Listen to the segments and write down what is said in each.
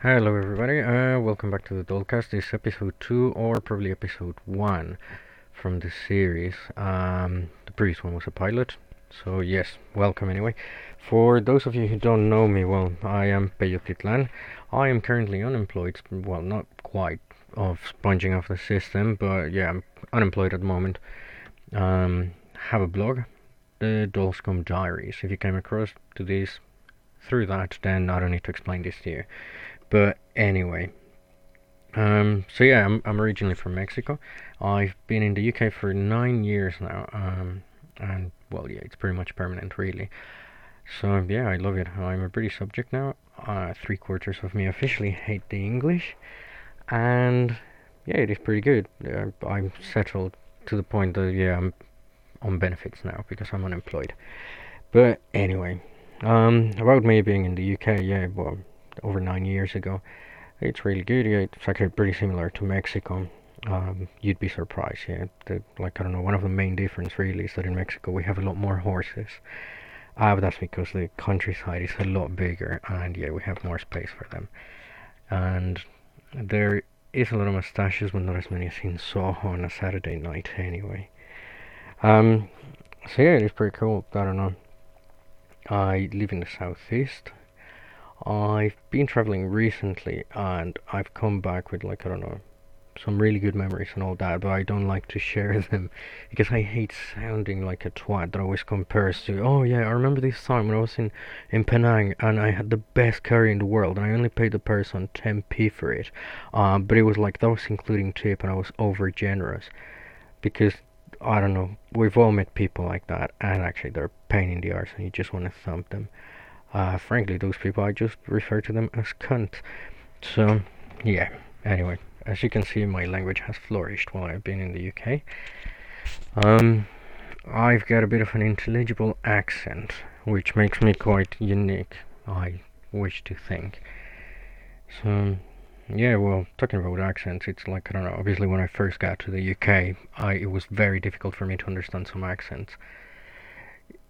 Hello everybody, uh, welcome back to the Dollcast. This is episode 2 or probably episode 1 from the series. Um, the previous one was a pilot, so yes, welcome anyway. For those of you who don't know me, well, I am Peyo Titlan. I am currently unemployed, well, not quite of sponging off the system, but yeah, I'm unemployed at the moment. Um, have a blog, the Dollscom Diaries. If you came across to this through that, then I don't need to explain this to you. But anyway, um, so yeah, I'm, I'm originally from Mexico. I've been in the UK for nine years now, um, and well, yeah, it's pretty much permanent, really. So yeah, I love it. I'm a British subject now. Uh, three quarters of me officially hate the English, and yeah, it is pretty good. Uh, I'm settled to the point that yeah, I'm on benefits now because I'm unemployed. But anyway, um, about me being in the UK, yeah, well, over nine years ago. It's really good. It's actually pretty similar to Mexico. Um, you'd be surprised. Yeah, the, like I don't know. One of the main difference really is that in Mexico we have a lot more horses. Uh, but that's because the countryside is a lot bigger, and yeah, we have more space for them. And there is a lot of mustaches, but not as many as in Soho on a Saturday night, anyway. Um, so yeah, it's pretty cool. I don't know. I live in the southeast, I've been traveling recently and I've come back with like I don't know some really good memories and all that, but I don't like to share them because I hate sounding like a twat that always compares to oh yeah, I remember this time when I was in in Penang and I had the best curry in the world and I only paid the person 10p for it. Um, but it was like that was including tip and I was over generous because I don't know, we've all met people like that and actually they're a pain in the arse and you just want to thump them. Uh, frankly, those people, I just refer to them as cunt. So, yeah, anyway, as you can see, my language has flourished while I've been in the UK. Um, I've got a bit of an intelligible accent, which makes me quite unique, I wish to think. So, yeah, well, talking about accents, it's like, I don't know, obviously when I first got to the UK, I, it was very difficult for me to understand some accents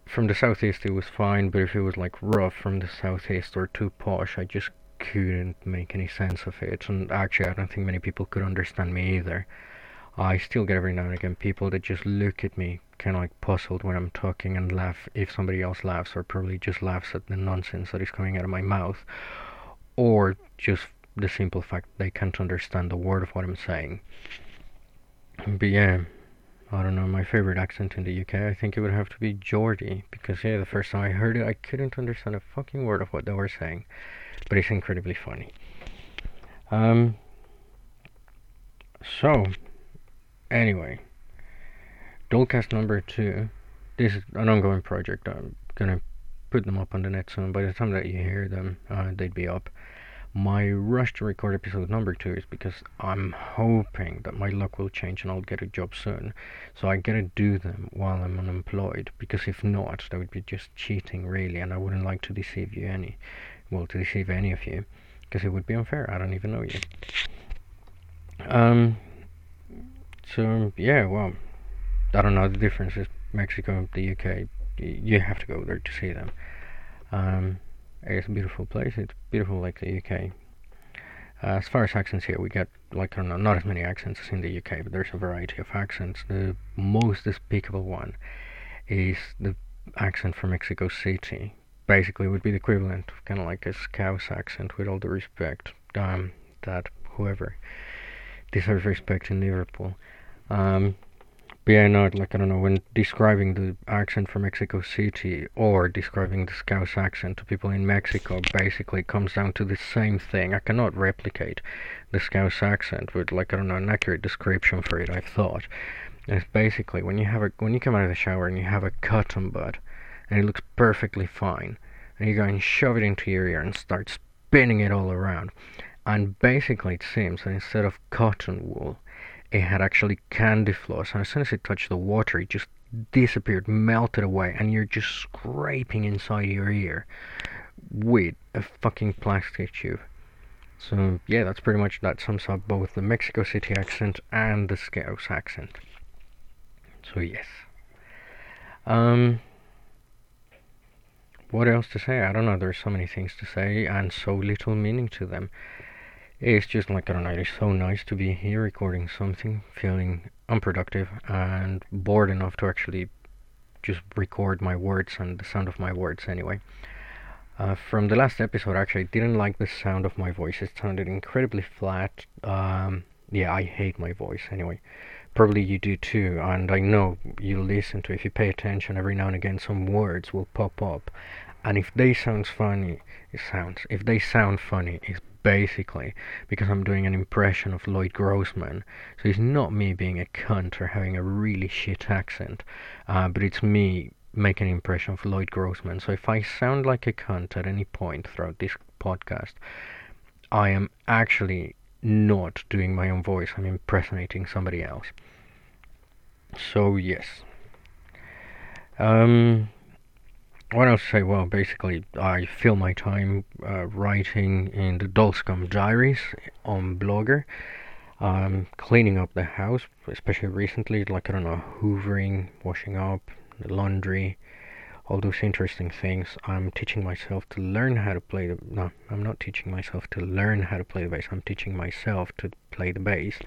from the southeast it was fine, but if it was like rough from the southeast or too posh, I just couldn't make any sense of it. And actually, I don't think many people could understand me either. I still get every now and again people that just look at me kind of like puzzled when I'm talking and laugh if somebody else laughs, or probably just laughs at the nonsense that is coming out of my mouth, or just the simple fact they can't understand a word of what I'm saying. But yeah, I don't know, my favorite accent in the UK, I think it would have to be Geordie, because yeah, the first time I heard it, I couldn't understand a fucking word of what they were saying, but it's incredibly funny. Um, so, anyway, Dollcast number two, this is an ongoing project, I'm gonna put them up on the net soon, by the time that you hear them, uh, they'd be up my rush to record episode number two is because I'm hoping that my luck will change and I'll get a job soon. So I gotta do them while I'm unemployed because if not, that would be just cheating really, and I wouldn't like to deceive you any, well, to deceive any of you, because it would be unfair. I don't even know you. Um. So yeah, well, I don't know. The difference is Mexico, the UK. You have to go there to see them. Um it's a beautiful place. It's beautiful like the UK. Uh, as far as accents here, we get like I don't know, not as many accents as in the UK, but there's a variety of accents. The most despicable one is the accent from Mexico City. Basically, would be the equivalent of kind of like a Scouse accent, with all the respect um, that whoever deserves respect in Liverpool. Um, but yeah, no, like I don't know, when describing the accent from Mexico City or describing the Scouse accent to people in Mexico, basically comes down to the same thing. I cannot replicate the Scouse accent with like I don't know an accurate description for it. I've thought. It's basically when you have a when you come out of the shower and you have a cotton bud, and it looks perfectly fine, and you go and shove it into your ear and start spinning it all around, and basically it seems that instead of cotton wool it had actually candy floss, and as soon as it touched the water, it just disappeared, melted away, and you're just scraping inside your ear with a fucking plastic tube. So yeah, that's pretty much that sums up both the Mexico City accent and the Scouse accent. So yes. Um. what else to say? I don't know. There's so many things to say and so little meaning to them. It's just like I don't know. It's so nice to be here recording something, feeling unproductive and bored enough to actually just record my words and the sound of my words anyway. Uh, from the last episode, actually, I didn't like the sound of my voice. It sounded incredibly flat. Um, yeah, I hate my voice anyway. Probably you do too, and I know you listen to. If you pay attention, every now and again, some words will pop up, and if they sound funny, it sounds. If they sound funny, it's basically because I'm doing an impression of Lloyd Grossman. So it's not me being a cunt or having a really shit accent, uh, but it's me making an impression of Lloyd Grossman. So if I sound like a cunt at any point throughout this podcast, I am actually not doing my own voice. I'm impersonating somebody else. So yes. Um, what else to say? Well, basically, I fill my time uh, writing in the Dulscum Diaries on Blogger. Um, cleaning up the house, especially recently, like I don't know, hoovering, washing up, the laundry, all those interesting things. I'm teaching myself to learn how to play the. No, I'm not teaching myself to learn how to play the bass. I'm teaching myself to play the bass,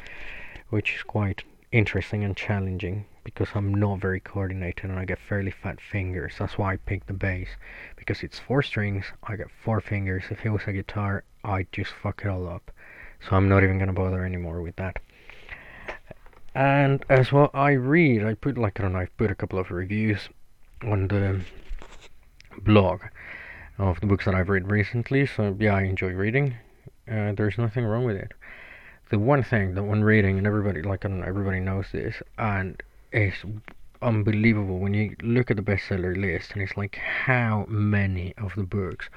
which is quite interesting and challenging because I'm not very coordinated and I get fairly fat fingers. That's why I picked the bass because it's four strings. I get four fingers. If it was a guitar, I'd just fuck it all up. So I'm not even gonna bother anymore with that. And as well, I read. I put like I don't know. I put a couple of reviews on the blog of the books that I've read recently. So yeah, I enjoy reading. Uh, there's nothing wrong with it. The one thing that when reading, and everybody like everybody knows this, and it's unbelievable when you look at the bestseller list, and it's like how many of the books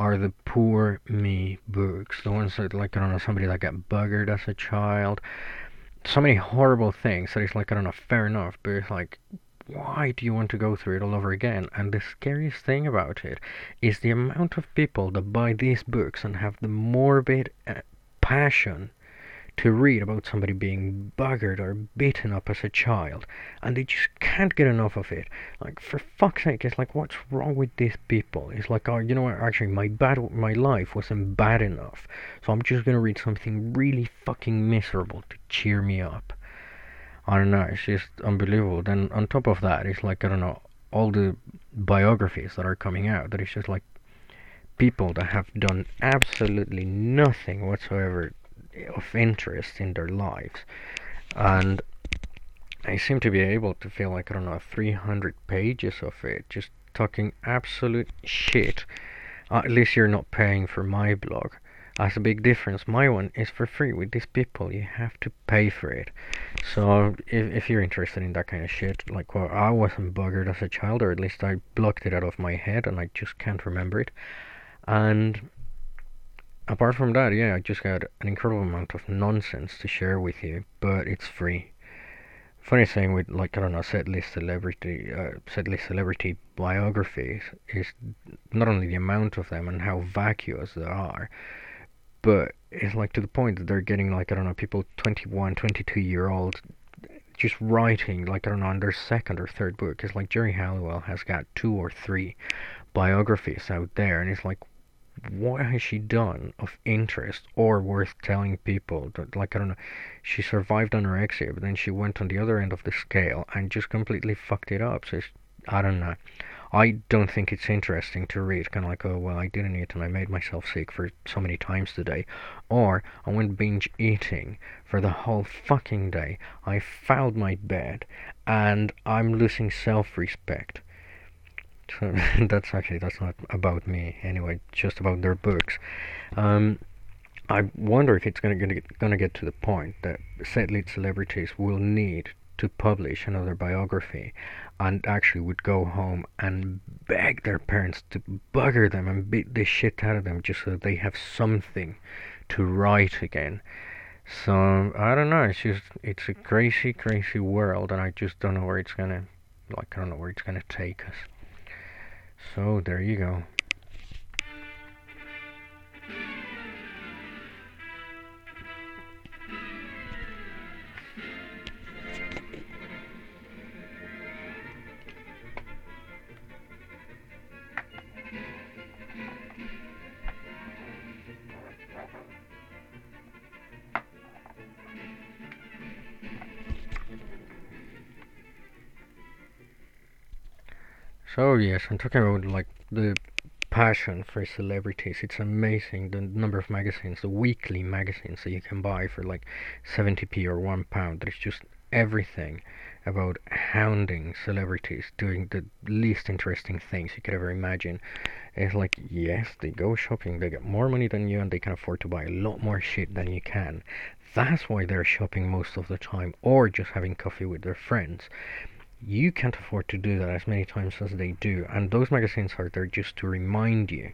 are the poor me books, the ones that like I don't know somebody that got buggered as a child, so many horrible things that it's like I don't know, fair enough, but it's like why do you want to go through it all over again? And the scariest thing about it is the amount of people that buy these books and have the morbid uh, passion to read about somebody being buggered or beaten up as a child, and they just can't get enough of it. Like for fuck's sake, it's like what's wrong with these people? It's like, oh, you know what? Actually, my bad, my life wasn't bad enough, so I'm just gonna read something really fucking miserable to cheer me up. I don't know. It's just unbelievable. Then on top of that, it's like I don't know all the biographies that are coming out. That it's just like people that have done absolutely nothing whatsoever of interest in their lives, and I seem to be able to feel like I don't know 300 pages of it, just talking absolute shit. At least you're not paying for my blog. That's a big difference. My one is for free. With these people, you have to pay for it. So if if you're interested in that kind of shit, like well, I wasn't buggered as a child, or at least I blocked it out of my head, and I just can't remember it. And apart from that, yeah, I just got an incredible amount of nonsense to share with you, but it's free. Funny thing with like I don't know, set list celebrity, uh, set list celebrity biographies is not only the amount of them and how vacuous they are, but it's like to the point that they're getting like I don't know, people 21, 22 year olds just writing like I don't know on their second or third book. It's like Geri Halliwell has got two or three biographies out there, and it's like what has she done of interest or worth telling people like i don't know she survived anorexia but then she went on the other end of the scale and just completely fucked it up. So i don't know. I don't think it's interesting to read kind of like oh well i didn't eat and i made myself sick for so many times today. Or i went binge eating for the whole fucking day. I fouled my bed and i'm losing self-respect. so that's actually that's not about me anyway just about their books um, I wonder if it's gonna, gonna get, gonna get to the point that set lead celebrities will need to publish another biography and actually would go home and beg their parents to bugger them and beat the shit out of them just so they have something to write again. So I don't know. It's just it's a crazy, crazy world, and I just don't know where it's gonna like I don't know where it's gonna take us. So there you go. So yes, I'm talking about like the passion for celebrities. It's amazing the number of magazines, the weekly magazines that you can buy for like 70p or one pound. There's just everything about hounding celebrities doing the least interesting things you could ever imagine. It's like, yes, they go shopping, they get more money than you, and they can afford to buy a lot more shit than you can. That's why they're shopping most of the time, or just having coffee with their friends. You can't afford to do that as many times as they do, and those magazines are there just to remind you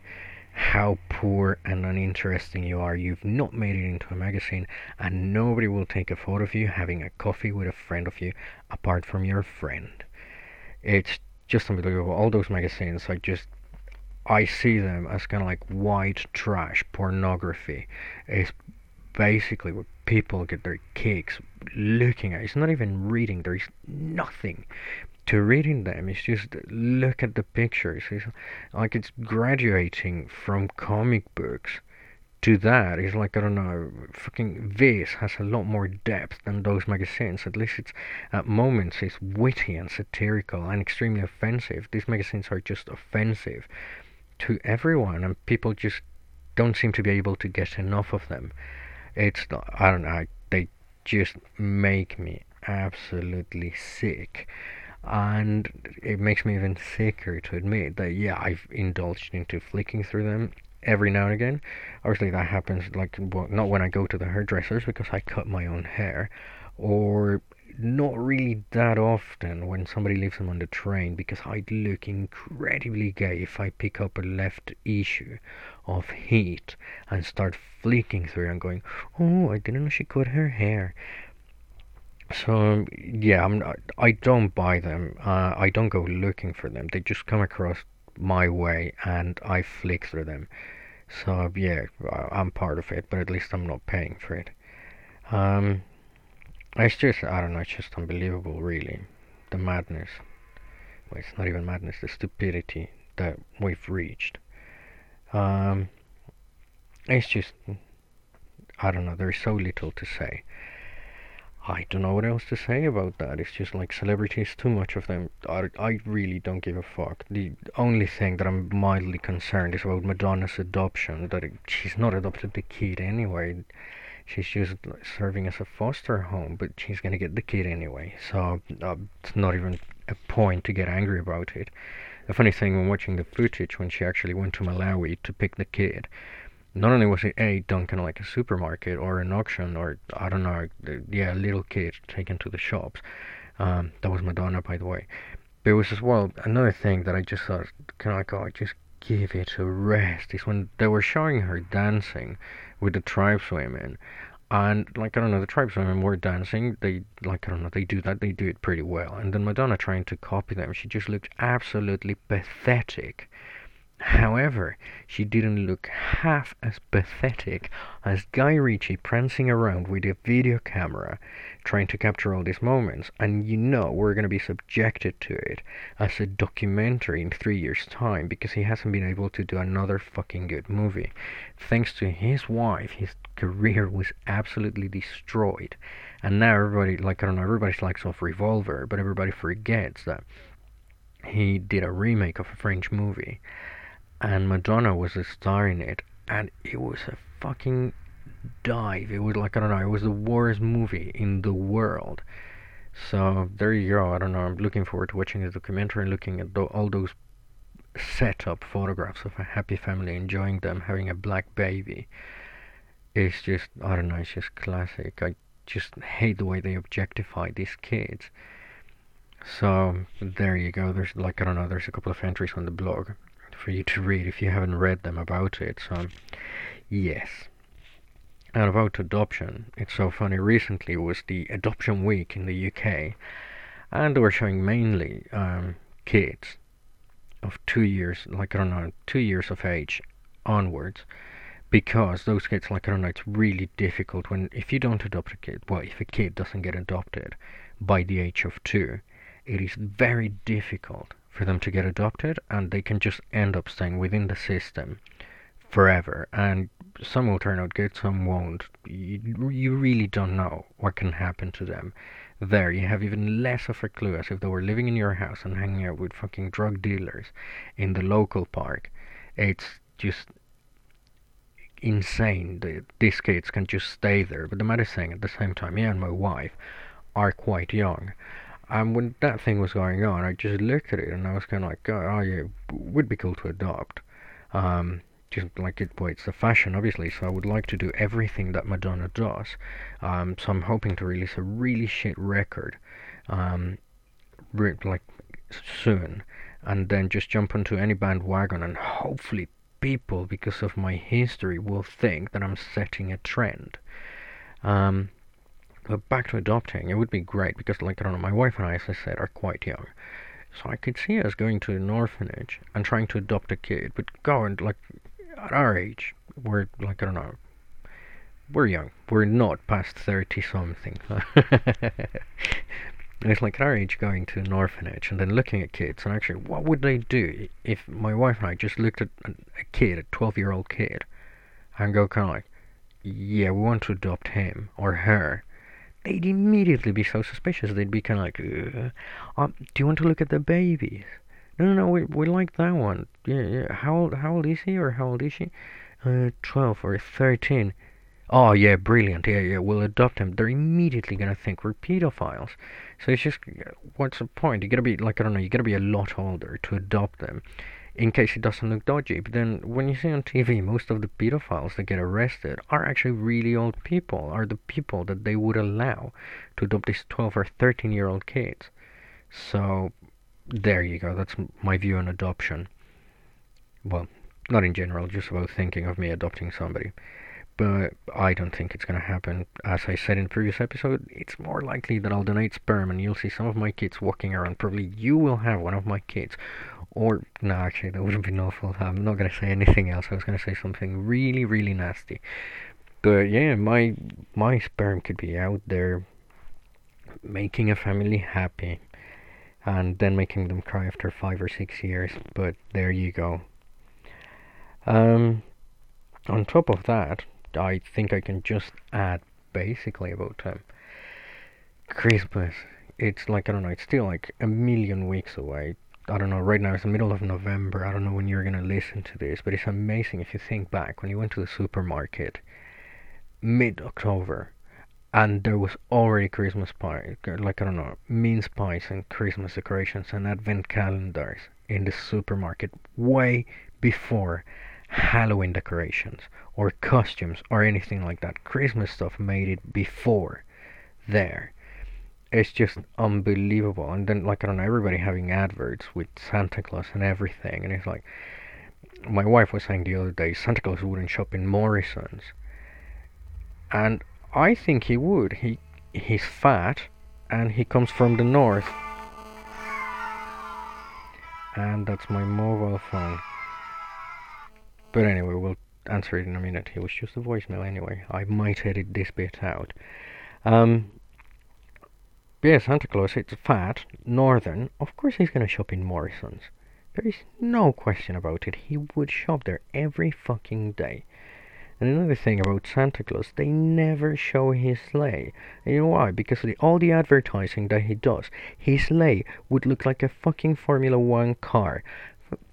how poor and uninteresting you are. You've not made it into a magazine, and nobody will take a photo of you having a coffee with a friend of you apart from your friend. It's just unbelievable. All those magazines, I just. I see them as kind of like white trash pornography. It's basically what people get their kicks looking at. It's not even reading, there's nothing to reading them It's just look at the pictures. It's like it's graduating from comic books to that. It's like I don't know, fucking this has a lot more depth than those magazines. At least it's at moments it's witty and satirical and extremely offensive. These magazines are just offensive to everyone, and people just don't seem to be able to get enough of them. It's not, I don't know. They just make me absolutely sick and it makes me even sicker to admit that yeah I've indulged into flicking through them every now and again. Obviously that happens like well, not when I go to the hairdressers because I cut my own hair, or not really that often when somebody leaves them on the train because I'd look incredibly gay if I pick up a left issue of Heat and start flicking through and going, oh, I didn't know she cut her hair. So yeah, I'm not, I don't buy them. Uh, I don't go looking for them. They just come across my way, and I flick through them. So yeah, I'm part of it, but at least I'm not paying for it. Um, it's just I don't know. It's just unbelievable, really. The madness. Well, it's not even madness. The stupidity that we've reached. Um, it's just I don't know. There's so little to say. I don't know what else to say about that. It's just like celebrities, too much of them. I, I really don't give a fuck. The only thing that I'm mildly concerned is about Madonna's adoption. That it, she's not adopted the kid anyway. She's just serving as a foster home, but she's gonna get the kid anyway. So uh, it's not even a point to get angry about it. The funny thing when watching the footage when she actually went to Malawi to pick the kid not only was it a of like a supermarket or an auction or I don't know, yeah, little kid taken to the shops. Um, that was Madonna, by the way. But it was as well another thing that I just thought, can I oh, just give it a rest. Is when they were showing her dancing with the tribeswomen, and like I don't know, the tribeswomen were dancing. They like I don't know, they do that. They do it pretty well. And then Madonna trying to copy them, she just looked absolutely pathetic. However, she didn't look half as pathetic as Guy Ritchie prancing around with a video camera trying to capture all these moments, and you know we're going to be subjected to it as a documentary in three years' time because he hasn't been able to do another fucking good movie. Thanks to his wife, his career was absolutely destroyed, and now everybody, like, I don't know, everybody likes off Revolver, but everybody forgets that he did a remake of a French movie and Madonna was a star in it, and it was a fucking dive. It was like I don't know, it was the worst movie in the world. So there you go. I don't know. I'm looking forward to watching the documentary and looking at the, all those set up photographs of a happy family enjoying them having a black baby. It's just I don't know. It's just classic. I just hate the way they objectify these kids. So there you go. There's like I don't know. There's a couple of entries on the blog for you to read if you haven't read them about it. So, yes. And about adoption, it's so funny. Recently was the adoption week in the UK, and they were showing mainly um, kids of two years, like I don't know, two years of age onwards, because those kids, like I don't know, it's really difficult when if you don't adopt a kid, well, if a kid doesn't get adopted by the age of two, it is very difficult for them to get adopted and they can just end up staying within the system forever and some will turn out good, some won't. You, you really don't know what can happen to them. There, you have even less of a clue as if they were living in your house and hanging out with fucking drug dealers in the local park. It's just insane that these kids can just stay there. But the matter is saying at the same time, me and my wife are quite young. And when that thing was going on, I just looked at it and I was kind of like, oh, yeah, would be cool to adopt. Um, just like it, well, it's a fashion, obviously. So I would like to do everything that Madonna does. Um, so I'm hoping to release a really shit record, um, like soon, and then just jump onto any bandwagon and hopefully people, because of my history, will think that I'm setting a trend. Um, but back to adopting, it would be great because, like, I don't know, my wife and I, as I said, are quite young. So I could see us going to an orphanage and trying to adopt a kid, but going, like, at our age, we're, like, I don't know, we're young. We're not past 30 something. it's like at our age going to an orphanage and then looking at kids and actually what would they do if my wife and I just looked at a kid, a 12 year old kid, and go kind of like, yeah, we want to adopt him or her. They'd immediately be so suspicious. They'd be kind of like, um, do you want to look at the babies? No, no, no, we, we like that one. Yeah, yeah. How old, how old is he or how old is she? Uh, 12 or 13. Oh, yeah, brilliant. Yeah, yeah, we'll adopt him. They're immediately to think we're pedophiles. So it's just, what's the point? You gotta be, like, I don't know, you gotta be a lot older to adopt them in case it doesn't look dodgy. But then when you see on TV, most of the pedophiles that get arrested are actually really old people, are the people that they would allow to adopt these 12 or 13 year old kids. So there you go. That's my view on adoption. Well, not in general, just about thinking of me adopting somebody. But I don't think it's going to happen. As I said in previous episode, it's more likely that I'll donate sperm and you'll see some of my kids walking around. Probably you will have one of my kids. Or, no, actually, that wouldn't be awful. I'm not going to say anything else. I was going to say something really, really nasty. But yeah, my my sperm could be out there making a family happy and then making them cry after five or six years. But there you go. Um, on top of that, I think I can just add basically about um, Christmas. It's like I don't know. It's still like a million weeks away. I don't know. Right now it's the middle of November. I don't know when you're gonna listen to this, but it's amazing if you think back when you went to the supermarket mid-October and there was already Christmas pie, like I don't know, mince pies and Christmas decorations and advent calendars in the supermarket way before Halloween decorations or costumes or anything like that. Christmas stuff made it before there. It's just unbelievable. And then, like, I don't know, everybody having adverts with Santa Claus and everything. And it's like, my wife was saying the other day, Santa Claus wouldn't shop in Morrison's. And I think he would. He he's fat and he comes from the north. And that's my mobile phone. But anyway, we'll answer it in a minute. It was just a voicemail anyway. I might edit this bit out. Um, yeah, Santa Claus, it's fat, northern. Of course he's gonna shop in Morrison's. There is no question about it. He would shop there every fucking day. And another thing about Santa Claus, they never show his sleigh. And you know why? Because the, all the advertising that he does, his sleigh would look like a fucking Formula One car.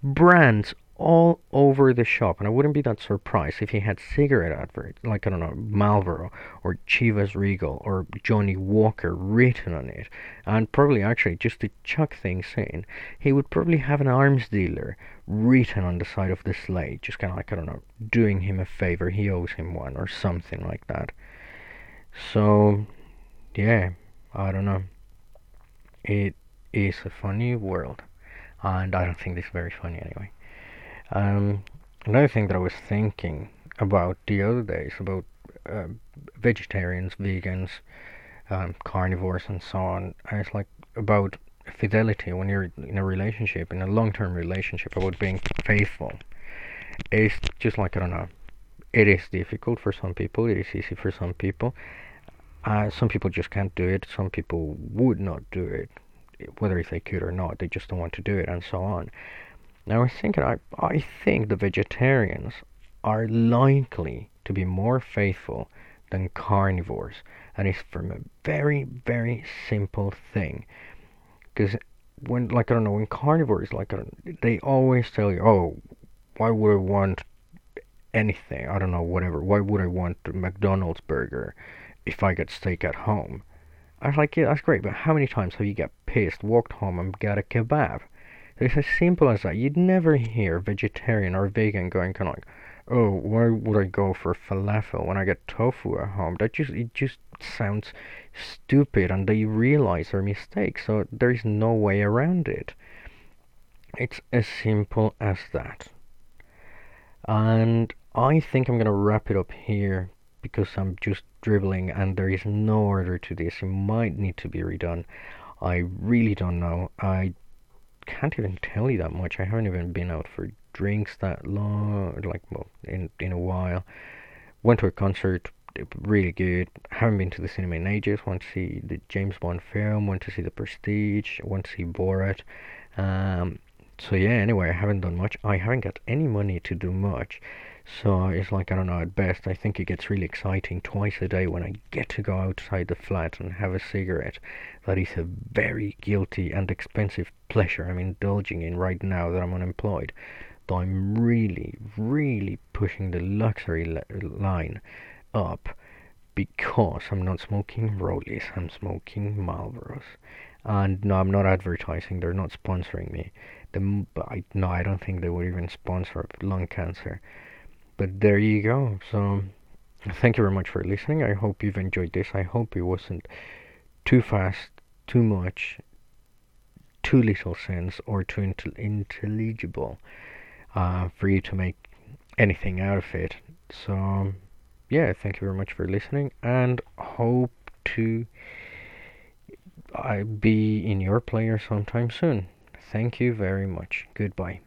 Brands all over the shop, and I wouldn't be that surprised if he had cigarette adverts, like I don't know, Marlboro or Chivas Regal or Johnnie Walker written on it, and probably actually just to chuck things in, he would probably have an arms dealer written on the side of the sleigh, just kind of like I don't know, doing him a favor, he owes him one or something like that. So, yeah, I don't know. It is a funny world, and I don't think this is very funny anyway. Um, another thing that I was thinking about the other days about uh, vegetarians, vegans, um, carnivores, and so on. And it's like about fidelity when you're in a relationship, in a long-term relationship, about being faithful. It's just like I don't know. It is difficult for some people. It is easy for some people. Uh, some people just can't do it. Some people would not do it, whether if they could or not. They just don't want to do it, and so on. Now I think I I think the vegetarians are likely to be more faithful than carnivores, and it's from a very, very simple thing. Because when, like, I don't know, when carnivores, like, they always tell you, oh, why would I want anything? I don't know, whatever. Why would I want a McDonald's burger if I get steak at home? I was like, yeah, that's great, but how many times have you got pissed, walked home, and got a kebab? It's as simple as that. You'd never hear vegetarian or vegan going kind of like, oh, why would I go for falafel when I get tofu at home? That just it just sounds stupid, and they realize their mistake. So there is no way around it. It's as simple as that. And I think I'm gonna wrap it up here because I'm just dribbling and there is no order to this. It might need to be redone. I really don't know. I can't even tell you that much. I haven't even been out for drinks that long, like well, in in a while. Went to a concert, really good. Haven't been to the cinema in ages. Went to see the James Bond film. Went to see The Prestige. Went to see Borat. Um, so yeah. Anyway, I haven't done much. I haven't got any money to do much. So it's like, I don't know, at best, I think it gets really exciting twice a day when I get to go outside the flat and have a cigarette. That is a very guilty and expensive pleasure I'm indulging in right now that I'm unemployed. Though I'm really, really pushing the luxury line up because I'm not smoking Rollies, I'm smoking Marlboros. And no, I'm not advertising, they're not sponsoring me. The, I, no, I don't think they would even sponsor lung cancer but there you go. So thank you very much for listening. I hope you've enjoyed this. I hope it wasn't too fast, too much, too little sense, or too intel- intelligible uh, for you to make anything out of it. So yeah, thank you very much for listening, and hope to I uh, be in your player sometime soon. Thank you very much. Goodbye.